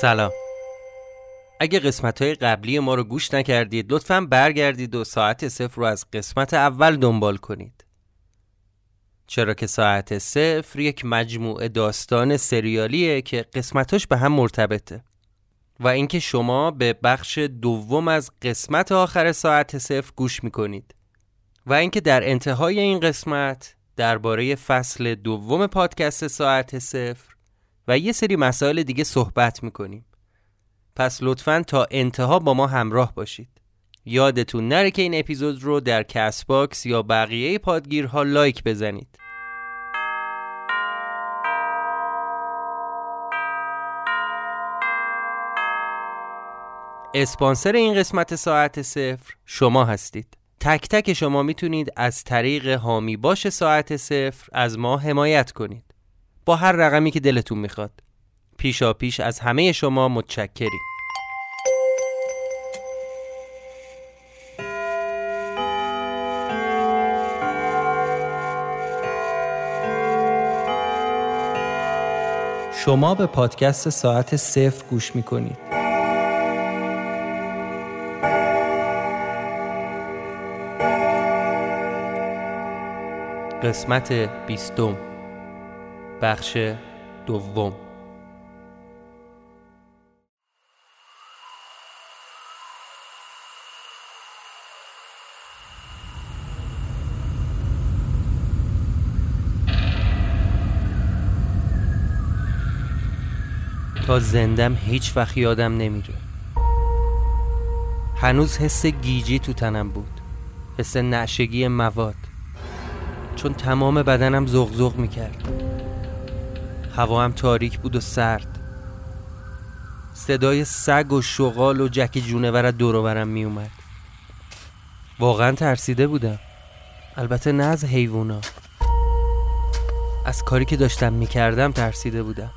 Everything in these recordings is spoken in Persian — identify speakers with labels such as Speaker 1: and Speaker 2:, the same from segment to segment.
Speaker 1: سلام. اگه قسمت های قبلی ما رو گوش نکردید لطفا برگردید و ساعت صفر رو از قسمت اول دنبال کنید. چرا که ساعت صفر یک مجموعه داستان سریالیه که قسمتاش به هم مرتبطه. و اینکه شما به بخش دوم از قسمت آخر ساعت صفر گوش می‌کنید. و اینکه در انتهای این قسمت درباره فصل دوم پادکست ساعت صفر و یه سری مسائل دیگه صحبت می‌کنیم. پس لطفا تا انتها با ما همراه باشید. یادتون نره که این اپیزود رو در CastBox یا بقیه پادگیرها like بزنید. اسپانسر این قسمت ساعت صفر شما هستید. تک تک شما می‌تونید از طریق حامی باش ساعت صفر از ما حمایت کنید. با هر رقمی که دلتون می‌خواد. پیشا پیش از همه شما متشکریم. شما به پادکست ساعت صفر گوش می‌کنید. قسمت بیستم. بخش دوم. تا زندم هیچ وقت یادم نمیره. هنوز حس گیجی تو تنم بود. حس نعشگی مواد. چون تمام بدنم زغزغ می‌کرد. هوا هم تاریک بود و سرد. صدای سگ و شغال و جک جونور از دوروبرم میومد واقعا ترسیده بودم. البته نه از حیوونا. از کاری که داشتم می‌کردم ترسیده بودم.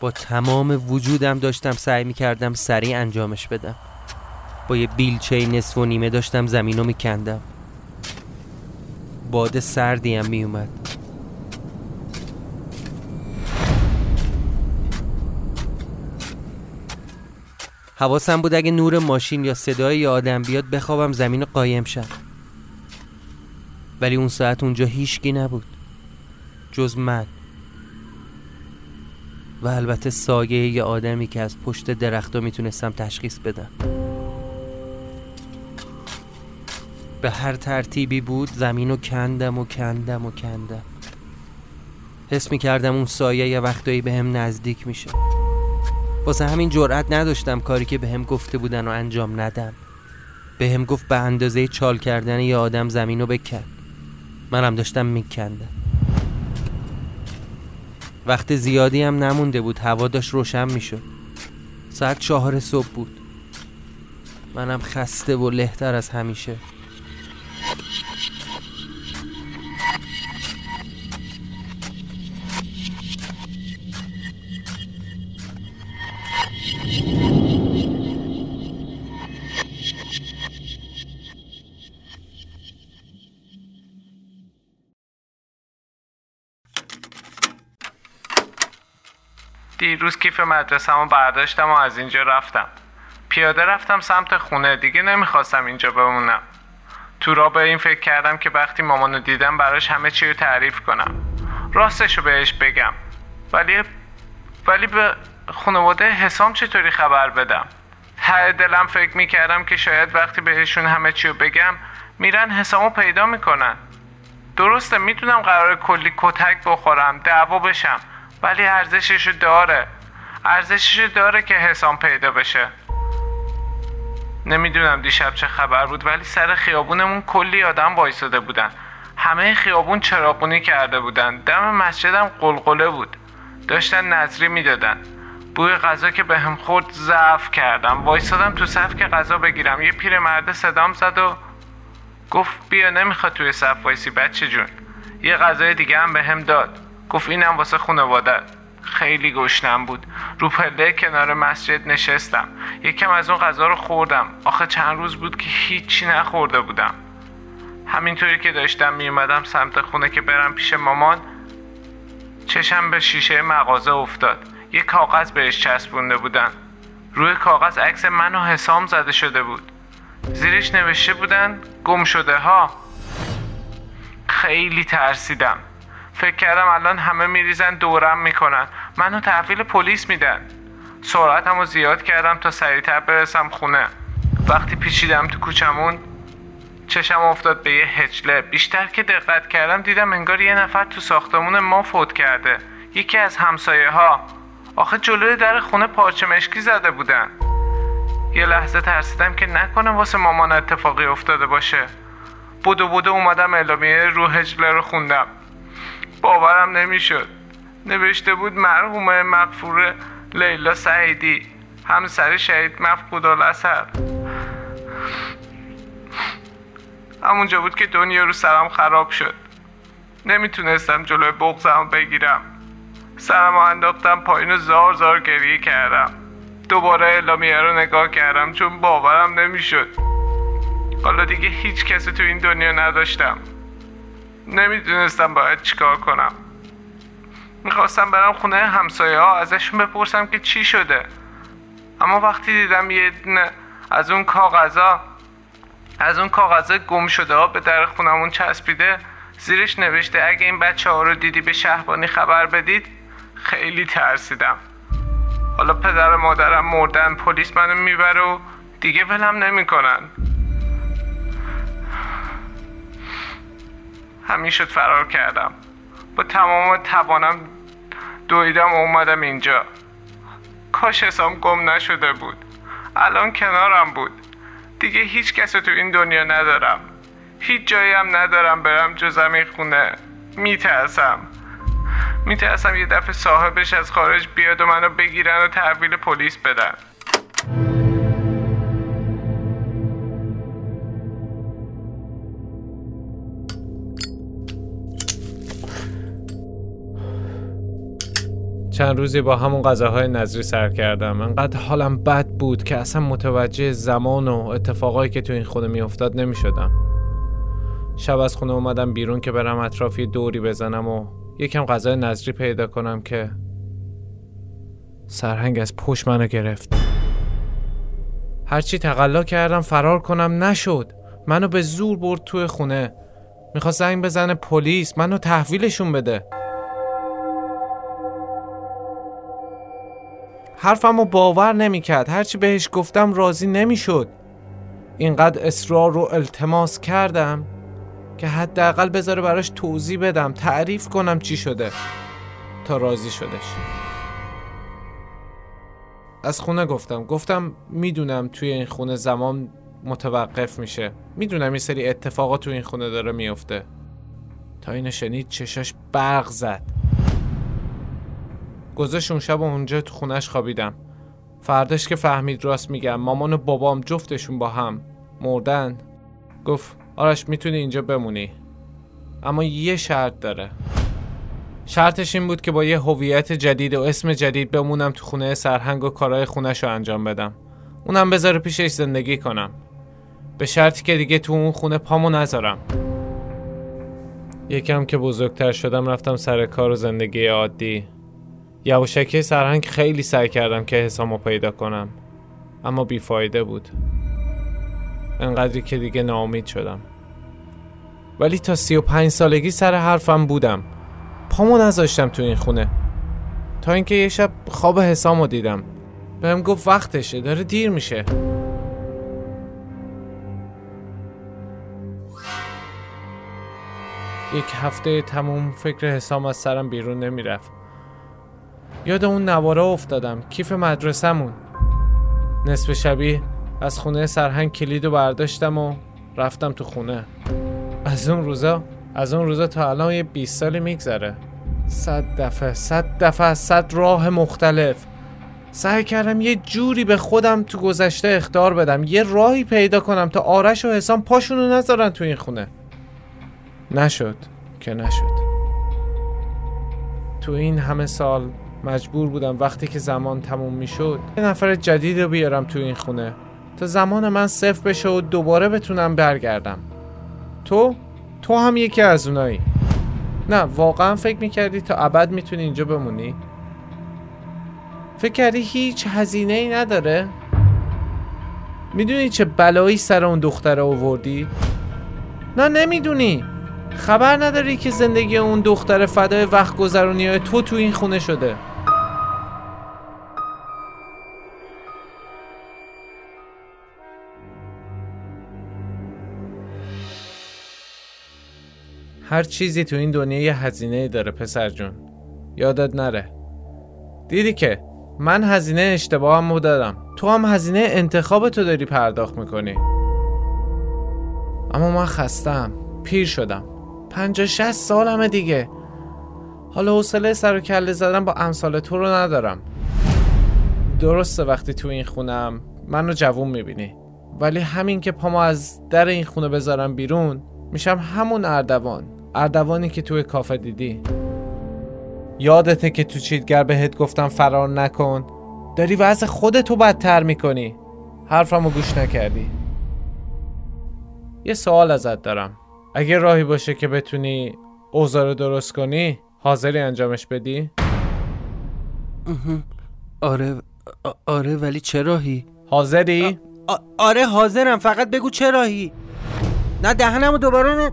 Speaker 1: با تمام وجودم داشتم سعی می‌کردم سریع انجامش بدم. با یه بیلچه نصف و نیمه داشتم زمینو میکندم باد سردی هم میومد حواسم بود اگه نور ماشین یا صدای یه آدم بیاد بخوابم زمین قایم شم. ولی اون ساعت اونجا هیچکی نبود. جز من. و البته سایه یه آدمی که از پشت درختا می‌تونستم تشخیص بدم. به هر ترتیبی بود زمین و کندم و کندم و کندم. حس می کردم اون سایه یه وقتایی به هم نزدیک میشه. واسه همین جرأت نداشتم کاری که به هم گفته بودن و انجام ندم. به هم گفت به اندازه چال کردن یه آدم زمین رو بکن. منم داشتم میکندم. وقت زیادی هم نمونده بود هوا داشت روشن می‌شد. ساعت چهار صبح بود. منم خسته و لهتر از همیشه.
Speaker 2: دیروز کیف مدرسه‌مو برداشتم و از اینجا رفتم. پیاده رفتم سمت خونه دیگه نمی‌خواستم اینجا بمونم. تو را به این فکر کردم که وقتی مامانو دیدم براش همه چی رو تعریف کنم. راستشو بهش بگم. ولی ولی به خانواده حسام چطوری خبر بدم؟ ته دلم فکر می‌کردم که شاید وقتی بهشون همه چی رو بگم میرن حسامو پیدا می‌کنن. درسته می‌دونم قرار کلی کتک بخورم دعوا بشم. ولی ارزششو داره. ارزششو داره که حسام پیدا بشه. نمی‌دونم دیشب چه خبر بود ولی سر خیابونمون کلی آدم وایساده بودن. همه خیابون چراغونی کرده بودن. دم مسجدم قلقله بود. داشتن نظری می‌دادن. بوی غذا که به هم خورد ضعف کردم. وایسادم تو صف که غذا بگیرم. یه پیرمرده صدام زد و گفت بیا نمی‌خواد توی صف وایسی بچه جون. یه غذای دیگه هم به هم داد. گفت اینم واسه خانواده. خیلی گشنم بود. رو پله کنار مسجد نشستم. یکم از اون غذا رو خوردم. آخه چند روز بود که هیچی نخورده بودم. همینطوری که داشتم میومدم سمت خونه که برم پیش مامان چشم به شیشه مغازه افتاد.
Speaker 3: یه کاغذ بهش چسبونده بودن. روی کاغذ عکس من و حسام زده شده بود. زیرش نوشته بودن گم شده ها. خیلی ترسیدم. فکر کردم الان همه میریزن دورم می‌کنن. منو تحویل پلیس میدن. سرعتم رو زیاد کردم تا سریعتر برسم خونه. وقتی پیچیدم تو کوچمون چشم افتاد به یه هجله. بیشتر که دقت کردم دیدم انگار یه نفر تو ساختمون ما فوت کرده. یکی از همسایه ها آخه جلوی در خونه پارچه مشکی زده بودن. یه لحظه ترسیدم که نکنه واسه مامان اتفاقی افتاده باشه. بودو بودو اومدم اعلامیه رو هجله رو خوندم. باورم نمی‌شد. نوشته بود مرحومه مغفور لیلا سعیدی همسر شهید مفقود الاثر همونجا بود که دنیا رو سرم خراب شد. نمی‌تونستم جلوی بغزم بگیرم. سرم انداختم پایین و زار زار گریه کردم. دوباره اعلامیه رو نگاه کردم چون باورم نمی‌شد. حالا دیگه هیچ کسی تو این دنیا نداشتم. نمی‌دونستم باید چیکار کنم. می‌خواستم برم خونه همسایه ها ازشون بپرسم که چی شده. اما وقتی دیدم یه دونه از اون کاغذا از اون کاغذا گم شده ها به در خونمون چسبیده زیرش نوشته اگه این بچه ها رو دیدی به شهبانی خبر بدید خیلی ترسیدم. حالا پدر و مادرم مردن پلیس منو می‌بره و دیگه ولم نمی‌کنن. همین شد فرار کردم. با تمام توانم دویدم و اومدم اینجا. کاش حسام گم نشده بود. الان کنارم بود. دیگه هیچ کس تو این دنیا ندارم. هیچ جایی هم ندارم برم جز همین خونه. میترسم. میترسم یه دفعه صاحبش از خارج بیاد و منو بگیرن و تحویل پلیس بدن.
Speaker 2: چند روزی با همون غذاهای نظری سر کردم. انقدر حالم بد بود که اصلا متوجه زمان و اتفاقایی که تو این خونه میافتاد نمی‌شدم. شب از خونه اومدم بیرون که برم اطرافی دوری بزنم و یکم غذای نظری پیدا کنم که سرهنگ از پشت منو گرفت. هرچی تقلا کردم فرار کنم نشد. منو به زور برد توی خونه. می‌خواست زنگ بزنه پلیس. منو تحویلشون بده. حرفمو باور نمی‌کرد. هرچی بهش گفتم راضی نمی‌شد. اینقدر اصرار و التماس کردم که حداقل بذاره براش توضیح بدم تعریف کنم چی شده تا راضی شدش. از خونه گفتم. گفتم می‌دونم توی این خونه زمان متوقف میشه. می‌دونم یه سری اتفاقات توی این خونه داره میفته تا اینو شنید چشاش برق زد. گذاشت اون شب اونجا تو خونش خوابیدم. فرداش که فهمید راست میگم مامان و بابام جفتشون با هم مردن. گفت آرش می‌تونی اینجا بمونی. اما یه شرط داره. شرطش این بود که با یه هویت جدید و اسم جدید بمونم تو خونه سرهنگ و کارهای خونش رو انجام بدم. اونم بذاره پیشش زندگی کنم. به شرطی که دیگه تو اون خونه پامو نذارم. یکم که بزرگتر شدم رفتم سر کار و زندگی عادی. یواشکی سرهنگ خیلی سعی کردم که حسامو پیدا کنم اما بیفایده بود. انقدری که دیگه ناامید شدم. ولی تا سی و پنج سالگی سر حرفم بودم. پامو نذاشتم تو این خونه. تا اینکه یه شب خواب حسامو دیدم. بهم گفت وقتشه داره دیر میشه. یک هفته تموم فکر حسام از سرم بیرون نمی‌رفت. یاد اون نواره افتادم. کیف مدرسهمون. نصف شبی از خونه سرهنگ کلید و برداشتم و رفتم تو خونه. از اون روزا از اون روزا تا الان یه 20 سالی میگذره. صد دفعه صد دفعه صد راه مختلف. سعی کردم یه جوری به خودم تو گذشته اختار بدم. یه راهی پیدا کنم تا آرش و حسام پاشونو نذارن تو این خونه. نشد که نشد. تو این همه سال مجبور بودم وقتی که زمان تموم می‌شد یه نفر جدید رو بیارم تو این خونه. تا زمان من صفر بشه و دوباره بتونم برگردم. تو؟ تو هم یکی از اونایی. نه واقعا فکر می‌کردی تا ابد می‌تونی اینجا بمونی؟ فکر کردی هیچ هزینه ای نداره؟ می‌دونی چه بلایی سر اون دختره آوردی؟ نه نمی‌دونی. خبر نداری که زندگی اون دختر فدای وقت گذرونی های تو تو این خونه شده. هر چیزی تو این دنیا یه هزینه داره پسر جون. یادت نره. دیدی که من هزینه اشتباهم دادم. تو هم هزینه انتخاب تو داری پرداخت می‌کنی. اما من خستم پیر شدم. پنجا شست سالمه دیگه. حالا حوصله سر و کله زدن با امثال تو رو ندارم. درسته وقتی تو این خونم منو جوون می‌بینی. ولی همین که پامو از در این خونه بذارم بیرون میشم همون اردوان. اردوانی که توی کافه دیدی. یادته که تو چیتگر بهت گفتم فرار نکن. داری وضع خودتو بدتر می‌کنی. حرفمو گوش نکردی. یه سوال ازت دارم. اگه راهی باشه که بتونی اوضاع رو درست کنی حاضری انجامش بدی؟
Speaker 1: آره آره ولی چه راهی؟
Speaker 2: حاضری؟
Speaker 1: آره حاضرم. فقط بگو چه راهی؟ نه دهنمو دوباره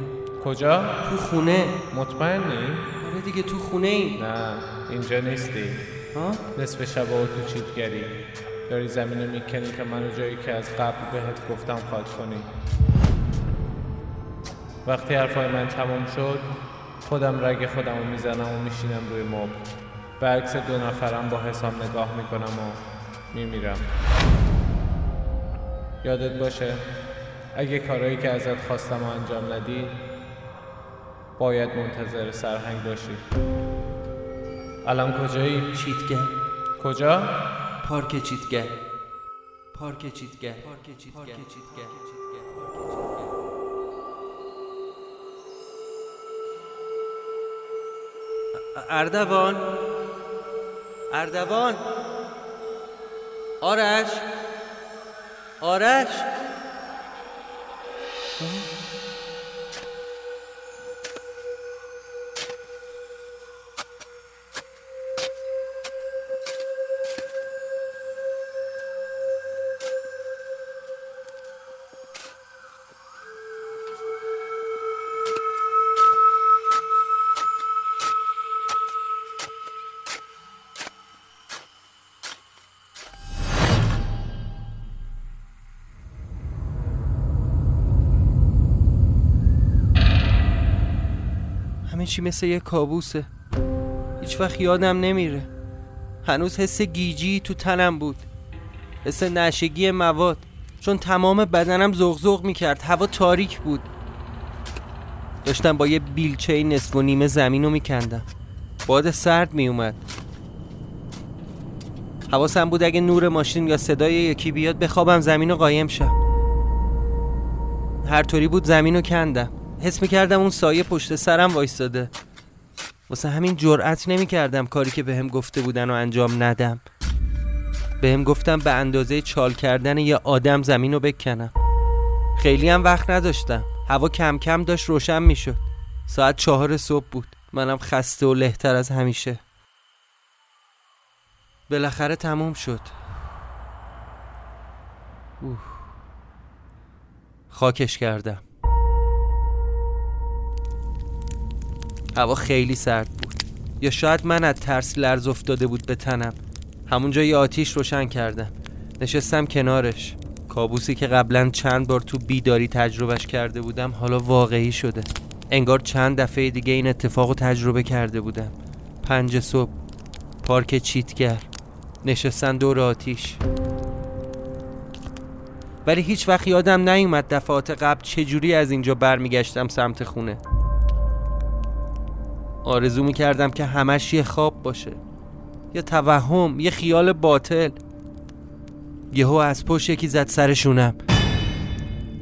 Speaker 2: کجا؟
Speaker 1: تو خونه.
Speaker 2: مطمئنی؟
Speaker 1: آره دیگه تو خونه ای
Speaker 2: نه اینجا نیستی.
Speaker 1: ها؟
Speaker 2: نصف شب تو چیتگری داری زمین رو می‌کنی که منو جایی که از قبل بهت گفتم خواهد کنی. وقتی حرفای من تمام شد خودم رگ خودم رو می‌زنم و میشینم روی مبل. به عکس دو نفرم با حساب نگاه می‌کنم و میمیرم. یادت باشه اگه کارهایی که ازت خواستم و انجام ندی باید منتظر سرهنگ باشی. الان کجایی؟
Speaker 1: چیتگر
Speaker 2: کجا؟
Speaker 1: پارک چیتگر پارک چیتگر پارک چیتگر اردوان. اردوان. آرش. آرش. چی مثل یه کابوسه. هیچ وقت یادم نمیره. هنوز حس گیجی تو تنم بود. حس نشگی مواد. چون تمام بدنم زغزغ می‌کرد. هوا تاریک بود. داشتم با یه بیلچه نصف و نیمه زمین رو میکندم. باد سرد میومد حواسم بود اگه نور ماشین یا صدای یکی بیاد بخوابم زمین رو قایم شم. هر طوری بود زمین رو کندم. حس می‌کردم اون سایه پشت سرم وایستاده. واسه همین جرأت نمی‌کردم کاری که بهم گفته بودن و انجام ندم. بهم گفتم به اندازه چال کردن یه آدم زمین رو بکنم. خیلی هم وقت نداشتم. هوا کم کم داشت روشن می‌شد. ساعت چهار صبح بود. منم خسته و لهتر از همیشه. بالاخره تموم شد. اوه. خاکش کردم. هوا خیلی سرد بود. یا شاید من از ترس لرز افتاده بود به تنم. همونجا یه آتیش روشن کردم. نشستم کنارش. کابوسی که قبلا چند بار تو بیداری تجربهش کرده بودم حالا واقعی شده. انگار چند دفعه دیگه این اتفاق رو تجربه کرده بودم. پنج صبح. پارک چیتگر. نشستن دور آتیش. ولی هیچ وقت یادم نیومد دفعات قبل چجوری از اینجا برمیگشتم سمت خونه. آرزو می‌کردم که همش یه خواب باشه. یه توهم یه خیال باطل. یهو از پشت یکی زد سرشونم.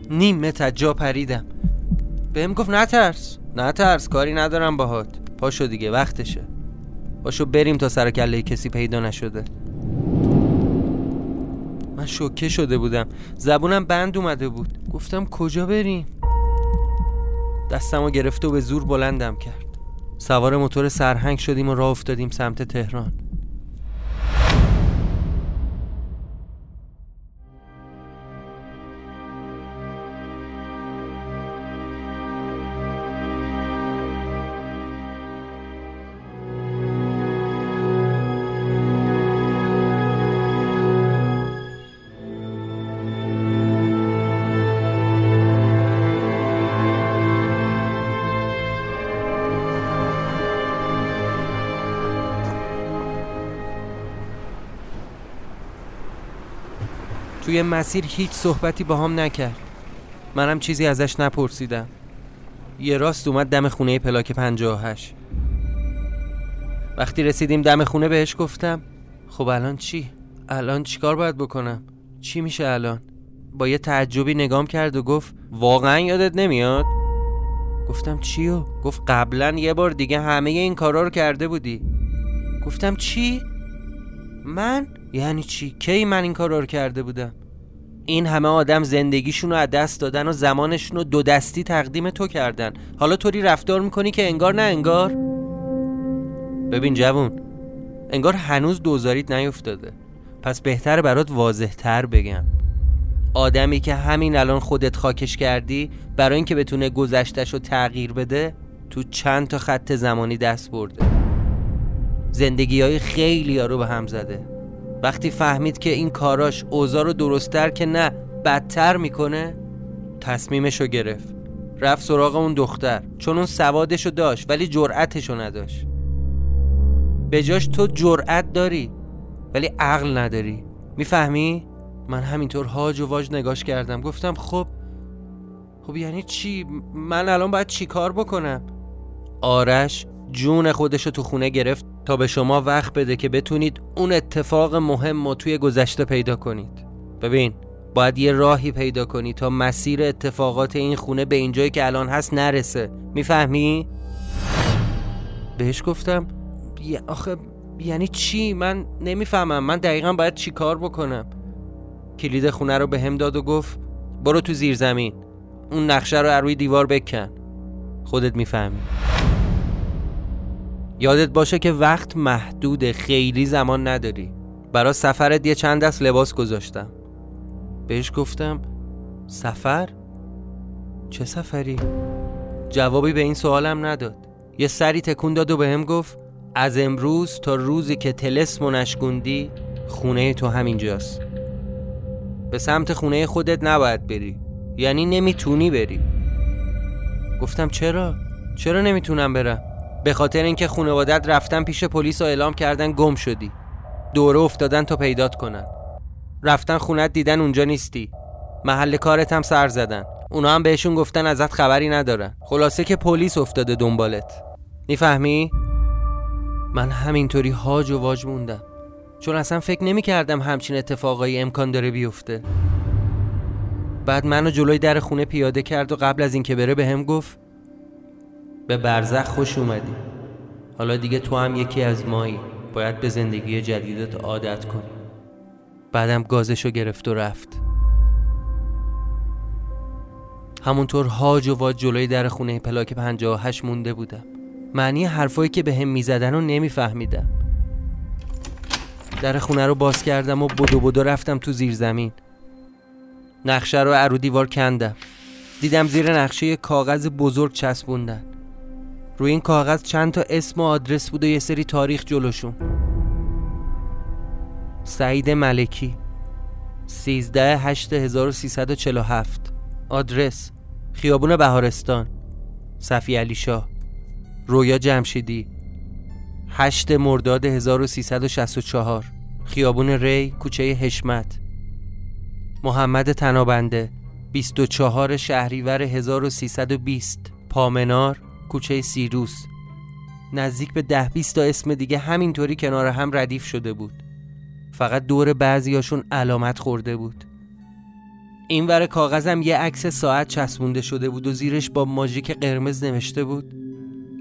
Speaker 1: نیم متر جا پریدم. بهم گفت نترس نترس کاری ندارم باهات. پاشو دیگه وقتشه. پاشو بریم تا سر کله کسی پیدا نشده. من شوکه شده بودم. زبونم بند اومده بود. گفتم کجا بریم؟ دستمو گرفته و به زور بلندم کرد. سوار موتور سرهنگ شدیم و راه افتادیم سمت تهران. مسیر هیچ صحبتی با هم نکرد منم چیزی ازش نپرسیدم یه راست اومد دم خونه پلاک 58 وقتی رسیدیم دم خونه بهش گفتم خب الان چی؟ الان چیکار باید بکنم؟ چی میشه الان؟ با یه تعجبی نگام کرد و گفت واقعا یادت نمیاد؟ گفتم چیو؟ گفت قبلا یه بار دیگه همه این کارا رو کرده بودی گفتم چی؟ من؟ یعنی چی؟ کی من این کارا رو کرده بودم؟ این همه آدم زندگیشون رو از دست دادن و زمانشون رو دو دستی تقدیم تو کردن. حالا طوری رفتار می‌کنی که انگار نه انگار. ببین جوون انگار هنوز دوزاریت نیفتاده پس بهتر برات واضح تر بگم. آدمی که همین الان خودت خاکش کردی برای اینکه بتونه گذشتش رو تغییر بده تو چند تا خط زمانی دست برده. زندگی های خیلی ها رو به هم زده. وقتی فهمید که این کاراش اوضاع رو درستتر که نه بدتر می‌کنه تصمیمشو گرفت رفت سراغ اون دختر چون اون سوادشو داشت ولی جرأتشو نداشت به جاش تو جرأت داری ولی عقل نداری می‌فهمی؟ من همینطور هاج و واج نگاش کردم گفتم خب خب یعنی چی؟ من الان باید چی کار بکنم؟ آرش جون خودشو تو خونه گرفت تا به شما وقت بده که بتونید اون اتفاق مهم رو توی گذشته پیدا کنید. ببین باید یه راهی پیدا کنی تا مسیر اتفاقات این خونه به اینجایی که الان هست نرسه. می‌فهمی؟ بهش گفتم آخه یعنی چی؟ من نمی‌فهمم. من دقیقا باید چی کار بکنم؟ کلید خونه رو به هم داد و گفت برو تو زیر زمین اون نقشه رو روی دیوار بکن. خودت می‌فهمی. یادت باشه که وقت محدود خیلی زمان نداری برا سفرت یه چند دست لباس گذاشتم بهش گفتم سفر؟ چه سفری؟ جوابی به این سوالم نداد یه سری تکون داد و به هم گفت از امروز تا روزی که تلس و نشگوندی خونه تو همینجاست به سمت خونه خودت نباید بری یعنی نمی‌تونی بری گفتم چرا؟ چرا نمی‌تونم برم؟ به خاطر اینکه خانوادت رفتن پیش پلیس و اعلام کردن گم شدی. دوره افتادن تا پیدات کنن. رفتن خونت دیدن اونجا نیستی. محل کارت هم سر زدن. اونا هم بهشون گفتن ازت خبری ندارن. خلاصه که پلیس افتاده دنبالت. می‌فهمی؟ من همینطوری هاج و واج موندم. چون اصلا فکر نمی کردم همچین اتفاقایی امکان داره بیفته. بعد منو جلوی در خونه پیاده کرد و قبل از اینکه بره به هم گفت به برزخ خوش اومدی. حالا دیگه تو هم یکی از مایی. باید به زندگی جدیدت عادت کنی. بعدم گازشو گرفت و رفت. همونطور هاج و واج جلوی در خونه پلاک هشت مونده بودم. معنی حرفایی که به هم می‌زدن رو نمیفهمیدم. در خونه رو باز کردم و بدو بدو رفتم تو زیر زمین. نقشه رو ارو دیوار کندم. دیدم زیر نقشه کاغذ بزرگ چسبوندن. روی این کاغذ چند تا اسم و آدرس بود و یه سری تاریخ جلوشون. سعید ملکی 13 8 1347 آدرس خیابون بهارستان. صفی علی شاه. رویا جمشیدی 8 مرداد 1364 خیابون ری کوچه حشمت. محمد تنابنده 24 شهریور 1320 پامنار کوچه سیروس. نزدیک به ده 20 تا اسم دیگه همینطوری کنار هم ردیف شده بود. فقط دور بعضیاشون علامت خورده بود. این ور کاغذم یه عکس ساعت چسبونده شده بود و زیرش با ماژیک قرمز نوشته بود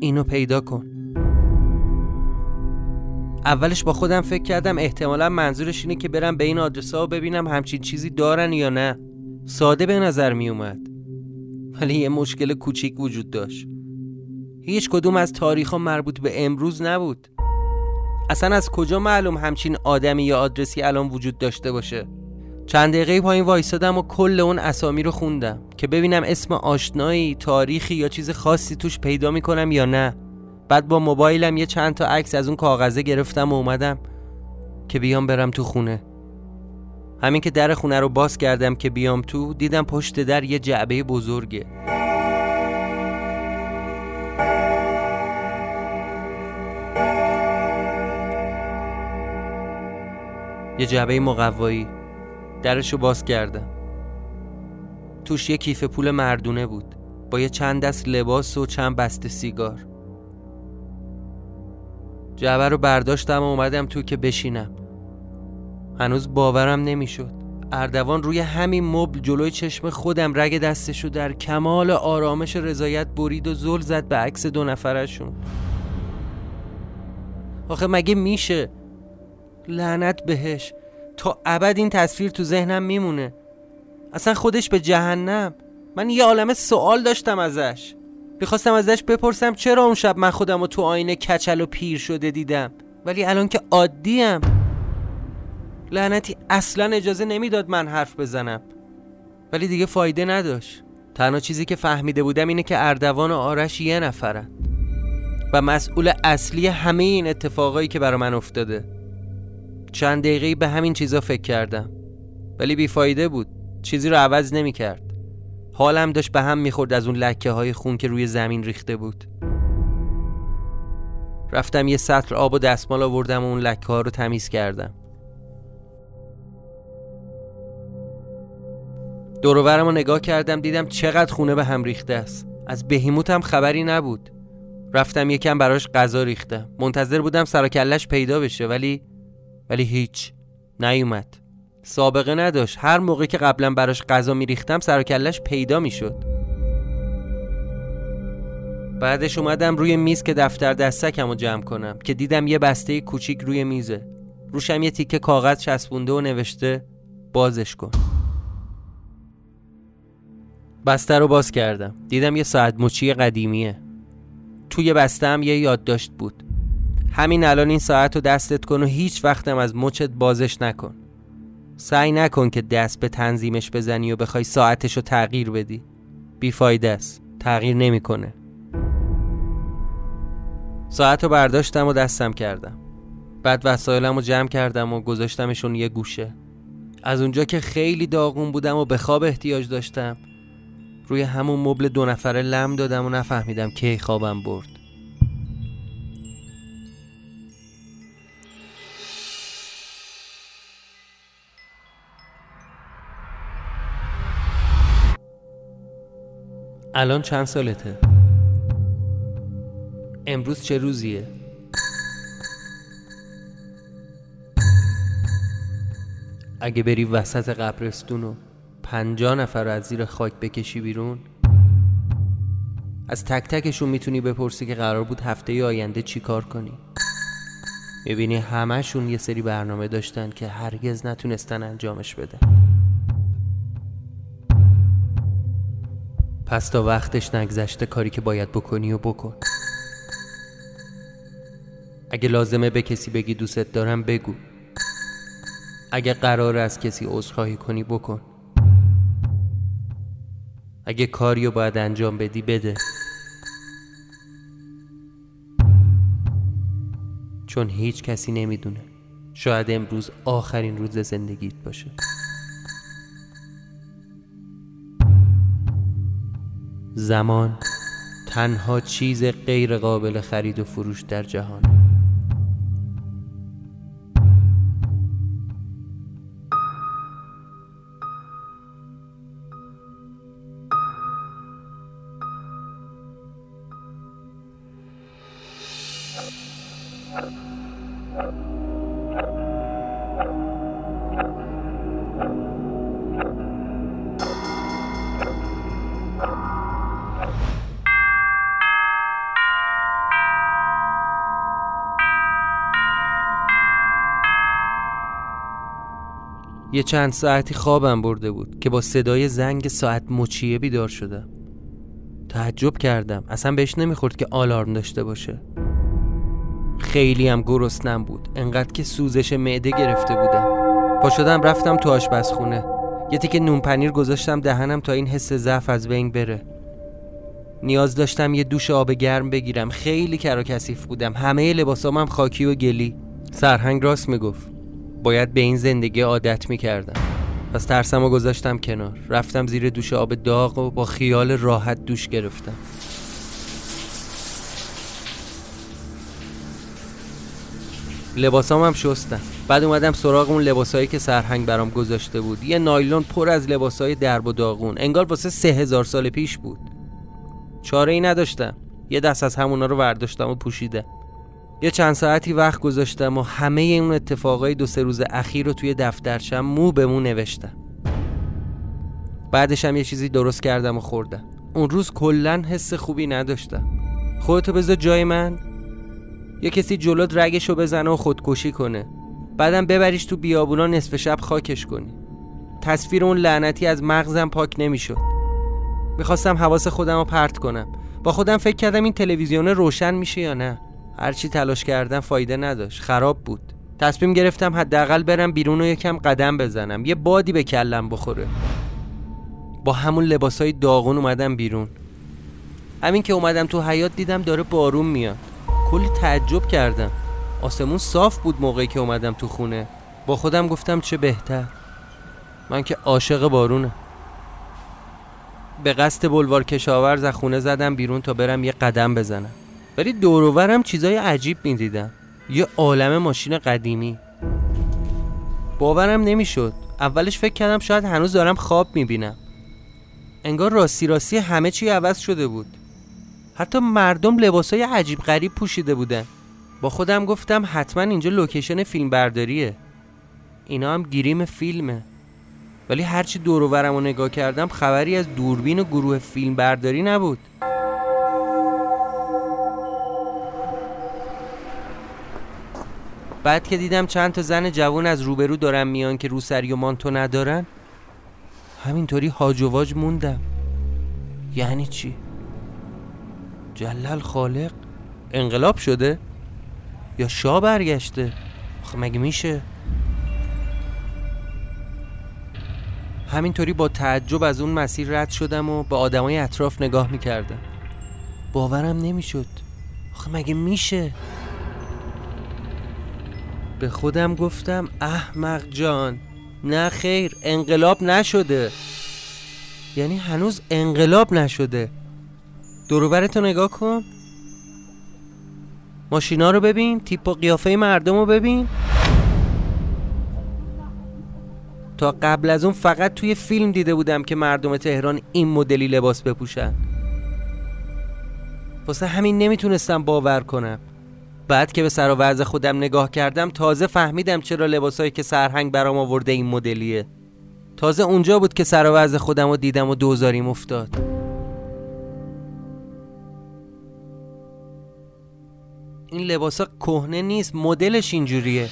Speaker 1: اینو پیدا کن. اولش با خودم فکر کردم احتمالا منظورش اینه که برم به این آدرس ها و ببینم همچین چیزی دارن یا نه. ساده به نظر می اومد ولی یه مشکل کوچیک وجود داشت. هیچ کدوم از تاریخ مربوط به امروز نبود. اصلا از کجا معلوم همچین آدمی یا آدرسی الان وجود داشته باشه؟ چند دقیقه پایین وایستادم و کل اون اسامی رو خوندم که ببینم اسم آشنایی تاریخی یا چیز خاصی توش پیدا می‌کنم یا نه. بعد با موبایلم یه چند تا عکس از اون کاغذه گرفتم و اومدم که بیام برم تو خونه. همین که در خونه رو باز کردم که بیام تو دیدم پشت در یه جعبه بزرگه. یه جعبه مقوایی. درشو باز کردم. توش یه کیف پول مردونه بود. با یه چند دست لباس و چند بسته سیگار. جعبه رو برداشتم و اومدم تو که بشینم. هنوز باورم نمی‌شد. اردوان روی همین مبل جلوی چشم خودم رگ دستشو در کمال آرامش رضایت برید و زل زد به عکس دو نفرشون. آخه مگه میشه؟ لعنت بهش. تا ابد این تصویر تو ذهنم میمونه. اصلا خودش به جهنم. من یه عالم سوال داشتم ازش. می‌خواستم ازش بپرسم چرا اون شب من خودم رو تو آینه کچل و پیر شده دیدم؟ ولی الان که عادیم. لعنتی اصلا اجازه نمی‌داد من حرف بزنم. ولی دیگه فایده نداشت. تنها چیزی که فهمیده بودم اینه که اردوان و آرش یه نفرن. و مسئول اصلی همه این اتفاقایی که برا من افتاده. چند دقیقه به همین چیزا فکر کردم. ولی بیفایده بود. چیزی رو عوض نمی کرد حالم داشت به هم می‌خورد از اون لکه های خون که روی زمین ریخته بود. رفتم یه سطر آب و دستمال آوردم و اون لکه ها رو تمیز کردم. دوروورم رو نگاه کردم دیدم چقدر خونه به هم ریخته است. از بهیموت هم خبری نبود. رفتم یکم براش غذا ریختم. منتظر بودم سراکلش پیدا بشه ولی ولی هیچ. نیومد. سابقه نداشت. هر موقع که قبلا براش غذا میریختم سراکلش پیدا می‌شد. بعدش اومدم روی میز که دفتر دستکم رو جمع کنم که دیدم یه بسته کوچیک روی میزه. روشم یه تیکه کاغذ چسبونده و نوشته بازش کن. بسته رو باز کردم. دیدم یه ساعت مچی قدیمیه. توی بسته هم یه یادداشت بود. همین الان این ساعت رو دستت کن و هیچ وقتم از مچت بازش نکن. سعی نکن که دست به تنظیمش بزنی و بخوای ساعتش رو تغییر بدی. بیفایده است. تغییر نمی‌کنه. ساعت رو برداشتم و دستم کردم. بعد وسایلم رو جمع کردم و گذاشتمشون یه گوشه. از اونجا که خیلی داغون بودم و به خواب احتیاج داشتم روی همون مبل دو نفره لم دادم و نفهمیدم کی خوابم برد. الان چند سالته؟ امروز چه روزیه؟ اگه بری وسط قبرستون و پنجا نفر از زیر خاک بکشی بیرون از تک تکشون می‌تونی بپرسی که قرار بود هفته آینده چی کار کنی می‌بینی همهشون یه سری برنامه داشتن که هرگز نتونستن انجامش بدن پس تا وقتش نگذشته کاری که باید بکنی و بکن. اگه لازمه به کسی بگی دوست دارم بگو. اگه قرار از کسی عذرخواهی کنی بکن. اگه کاریو باید انجام بدی بده. چون هیچ کسی نمی‌دونه. شاید امروز آخرین روز زندگیت باشه. زمان تنها چیز غیر قابل خرید و فروش در جهان. یه چند ساعتی خوابم برده بود که با صدای زنگ ساعت مچیه بیدار شدم. تعجب کردم. اصلا بهش نمی‌خورد که آلارم داشته باشه. خیلی هم گرسنم بود. انقدر که سوزش معده گرفته بودم. پا شدم رفتم تو آشپزخونه. یه تیکه نون پنیر گذاشتم دهنم تا این حس ضعف از بین بره. نیاز داشتم یه دوش آب گرم بگیرم. خیلی کرا کثیف بودم. همه لباسام هم خاکی و گلی. سرهنگ راست می‌گفت. باید به این زندگی عادت می‌کردم. پس ترسم و گذاشتم کنار. رفتم زیر دوش آب داغ و با خیال راحت دوش گرفتم. لباسام هم شستم. بعد اومدم سراغ اون لباسایی که سرهنگ برام گذاشته بود. یه نایلون پر از لباسای درب و داغون. انگار واسه سه هزار سال پیش بود. چاره ای نداشتم. یه دست از همونا رو ورداشتم و پوشیدم. یه چند ساعتی وقت گذاشتم و همه اون اتفاقای دو سه روز اخیر رو توی دفترشم مو به مو نوشتم. بعدش هم یه چیزی درست کردم و خوردم. اون روز کلا حس خوبی نداشتم. خودتو بذار جای من. یه کسی جلوت رگشو بزنه و خودکشی کنه. بعدم ببریش تو بیابونا نصف شب خاکش کنی. تصویر اون لعنتی از مغزم پاک نمی‌شد. می‌خواستم حواس خودم رو پرت کنم. با خودم فکر کردم این تلویزیون روشن میشه یا نه. هرچی تلاش کردم فایده نداشت. خراب بود. تصمیم گرفتم حداقل برم بیرون و یکم قدم بزنم. یه بادی به کلم بخوره. با همون لباسای داغون اومدم بیرون. همین که اومدم تو حیات دیدم داره بارون میاد. کلی تعجب کردم. آسمون صاف بود موقعی که اومدم تو خونه. با خودم گفتم چه بهتر. من که عاشق بارونه. به قصد بلوار کشاورز از خونه زدم بیرون تا برم یه قدم بزنم. ولی دوروورم چیزای عجیب می‌دیدم. یه عالم ماشین قدیمی. باورم نمی‌شد. اولش فکر کردم شاید هنوز دارم خواب می‌بینم. انگار راستی راستی همه چی عوض شده بود. حتی مردم لباسای عجیب غریب پوشیده بودن. با خودم گفتم حتما اینجا لوکیشن فیلم برداریه اینا هم گیریم فیلمه. ولی هرچی دور رو نگاه کردم خبری از دوربین و گروه فیلم برداری نبود. بعد که دیدم چند تا زن جوان از روبرو دارن میان که روسری و مانتو ندارن همینطوری هاج و واج موندم یعنی چی؟ جلل خالق انقلاب شده؟ یا شاه برگشته؟ آخه مگه میشه؟ همینطوری با تعجب از اون مسیر رد شدم و به آدمای اطراف نگاه می‌کردم باورم نمی‌شد آخه مگه میشه؟ به خودم گفتم احمق جان نه خیر انقلاب نشده. یعنی هنوز انقلاب نشده. دروبرتو نگاه کن. ماشینا رو ببین تیپ و قیافه مردم رو ببین. تا قبل از اون فقط توی فیلم دیده بودم که مردم تهران این مدلی لباس بپوشن. واسه همین نمی‌تونستم باور کنم. بعد که به سر و وضع خودم نگاه کردم تازه فهمیدم چرا لباسایی که سرهنگ برام آورده این مدلیه. تازه اونجا بود که سر و وضع خودم رو دیدم و دوزاریم افتاد. این لباسا کهنه نیست مدلش اینجوریه.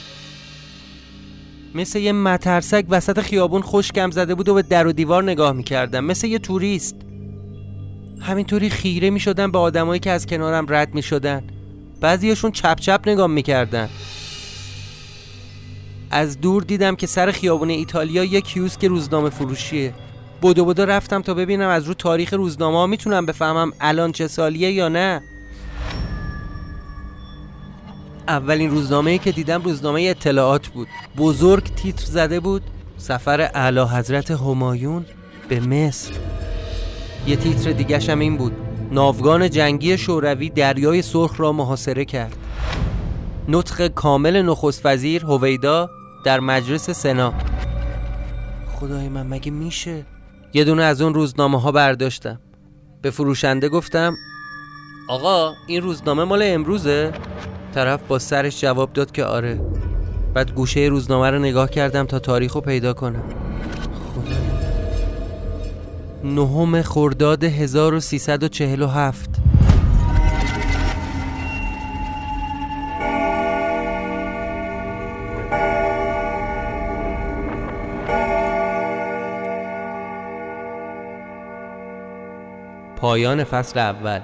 Speaker 1: مثل یه مترسک وسط خیابون خوشکم زده بود و به در و دیوار نگاه می‌کردم. مثل یه توریست. همینطوری خیره می‌شدم به آدمایی که از کنارم رد می‌شدن. بعضیشون چپ چپ نگاه می‌کردن. از دور دیدم که سر خیابون ایتالیا یک کیوسک روزنامه فروشیه. بدو بدو رفتم تا ببینم از رو تاریخ روزنامه ها می‌تونم بفهمم الان چه سالیه یا نه. اولین روزنامه که دیدم روزنامه اطلاعات بود. بزرگ تیتر زده بود سفر اعلی حضرت همایون به مصر. یه تیتر دیگه هم این بود. ناوگان جنگی شوروی دریای سرخ را محاصره کرد. نطق کامل نخست وزیر هویدا در مجلس سنا. خدای من مگه میشه؟ یه دونه از اون روزنامه ها برداشتم. به فروشنده گفتم آقا این روزنامه مال امروزه؟ طرف با سرش جواب داد که آره. بعد گوشه روزنامه رو نگاه کردم تا تاریخ رو پیدا کنم. نهم خرداد 1347 پایان فصل اول.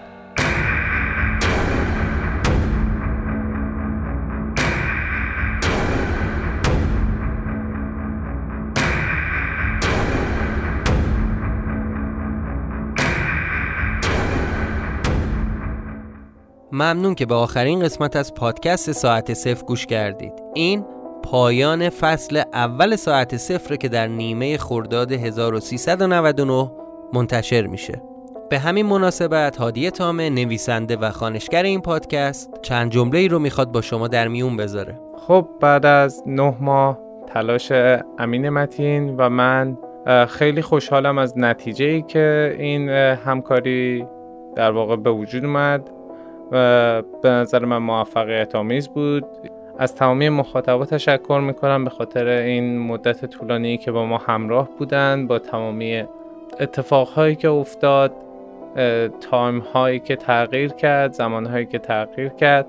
Speaker 1: ممنون که به آخرین قسمت از پادکست ساعت صفر گوش کردید. این پایان فصل اول ساعت صفر که در نیمه خرداد 1399 منتشر میشه. به همین مناسبت هادی تامه نویسنده و خانشگر این پادکست چند جمله ای رو می‌خواد با شما در میون بذاره.
Speaker 2: خب بعد از نه ماه تلاش امین متین و من خیلی خوشحالم از نتیجه ای که این همکاری در واقع به وجود اومد. و به نظر من موفقیت آمیز بود. از تمامی مخاطبا تشکر می‌کنم به خاطر این مدت طولانی که با ما همراه بودن با تمامی اتفاقهایی که افتاد time هایی که تغییر کرد زمان هایی که تغییر کرد.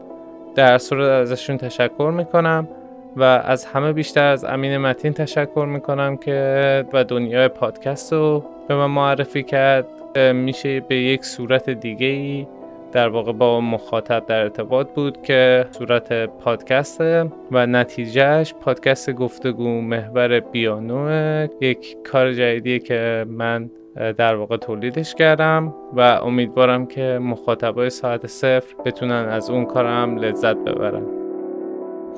Speaker 2: در صورت ازشون تشکر می‌کنم و از همه بیشتر از امین متین تشکر می‌کنم که و دنیای پادکست رو به من معرفی کرد. میشه به یک صورت دیگه ای در واقع با مخاطب در ارتباط بود که صورت پادکست و نتیجهش پادکست گفتگو محور بیانو یک کار جدیدیه که من در واقع تولیدش کردم و امیدوارم که مخاطبای ساعت صفر بتونن از اون کارم لذت ببرن.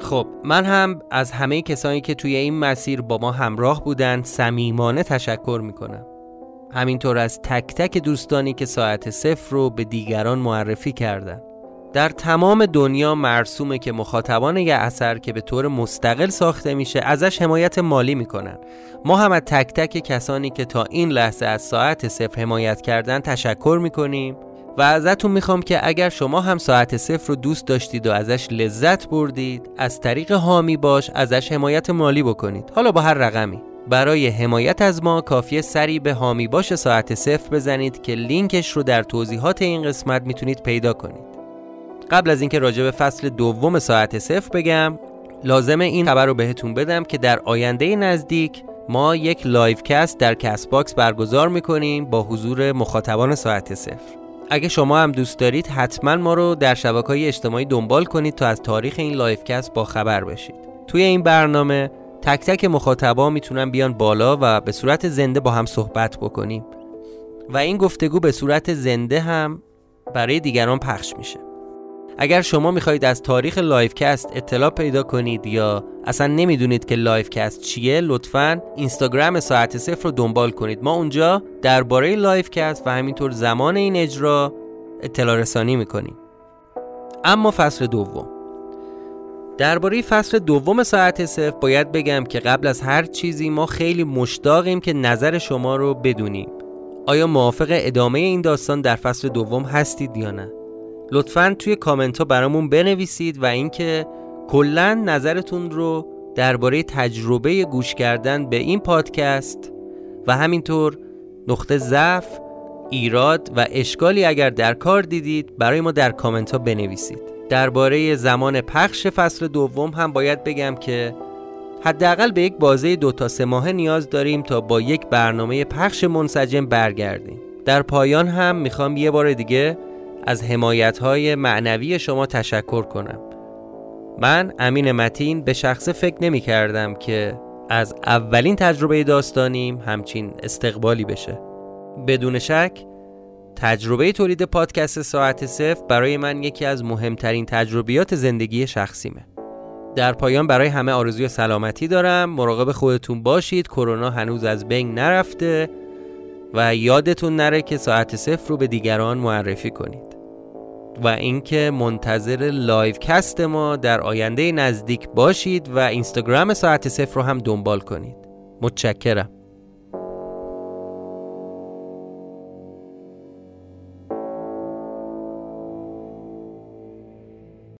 Speaker 1: خب من هم از همه کسانی که توی این مسیر با ما همراه بودن صمیمانه تشکر می‌کنم. همینطور از تک تک دوستانی که ساعت صفر رو به دیگران معرفی کردن. در تمام دنیا مرسومه که مخاطبان یه اثر که به طور مستقل ساخته میشه ازش حمایت مالی می‌کنن. ما هم از تک تک کسانی که تا این لحظه از ساعت صفر حمایت کردن تشکر می‌کنیم و ازتون می‌خوام که اگر شما هم ساعت صفر رو دوست داشتید و ازش لذت بردید از طریق حامی باش ازش حمایت مالی بکنید. حالا با هر رقمی. برای حمایت از ما کافیه سری به هامی باش ساعت صفر بزنید که لینکش رو در توضیحات این قسمت می‌تونید پیدا کنید. قبل از اینکه راجع به فصل دوم ساعت صفر بگم لازمه این خبر رو بهتون بدم که در آینده نزدیک ما یک live cast در CastBox برگزار می‌کنیم با حضور مخاطبان ساعت صفر. اگه شما هم دوست دارید حتما ما رو در شبکه های اجتماعی دنبال کنید تا از تاریخ این live cast با خبر بشید. توی این برنامه تک تک مخاطبا می‌تونن بیان بالا و به صورت زنده با هم صحبت بکنیم. و این گفتگو به صورت زنده هم برای دیگران پخش میشه. اگر شما می‌خواهید از تاریخ live cast اطلاع پیدا کنید یا اصلا نمی‌دونید که live cast چیه لطفا اینستاگرام ساعت صفر رو دنبال کنید. ما اونجا درباره live cast و همینطور زمان این اجرا اطلاع رسانی می‌کنیم. اما فصل دوم. درباره فصل دوم ساعت صفر باید بگم که قبل از هر چیزی ما خیلی مشتاقیم که نظر شما رو بدونیم. آیا موافق ادامه این داستان در فصل دوم هستید یا نه؟ لطفا توی کامنت ها برامون بنویسید و اینکه کلا نظرتون رو درباره تجربه گوش کردن به این پادکست و همینطور نقطه ضعف ایراد و اشکالی اگر در کار دیدید برای ما در کامنت ها بنویسید. درباره زمان پخش فصل دوم هم باید بگم که حداقل به یک بازه دو تا سه ماهه نیاز داریم تا با یک برنامه پخش منسجم برگردیم. در پایان هم می‌خوام یه بار دیگه از حمایت های معنوی شما تشکر کنم. من امین متین به شخصه فکر نمی کردم که از اولین تجربه داستانیم همچین استقبالی بشه. بدون شک تجربه تولید پادکست ساعت صفر برای من یکی از مهمترین تجربیات زندگی شخصیمه. در پایان برای همه آرزوی سلامتی دارم. مراقب خودتون باشید. کرونا هنوز از بین نرفته و یادتون نره که ساعت صفر رو به دیگران معرفی کنید. و اینکه منتظر live cast ما در آینده نزدیک باشید و اینستاگرام ساعت صفر رو هم دنبال کنید. متشکرم.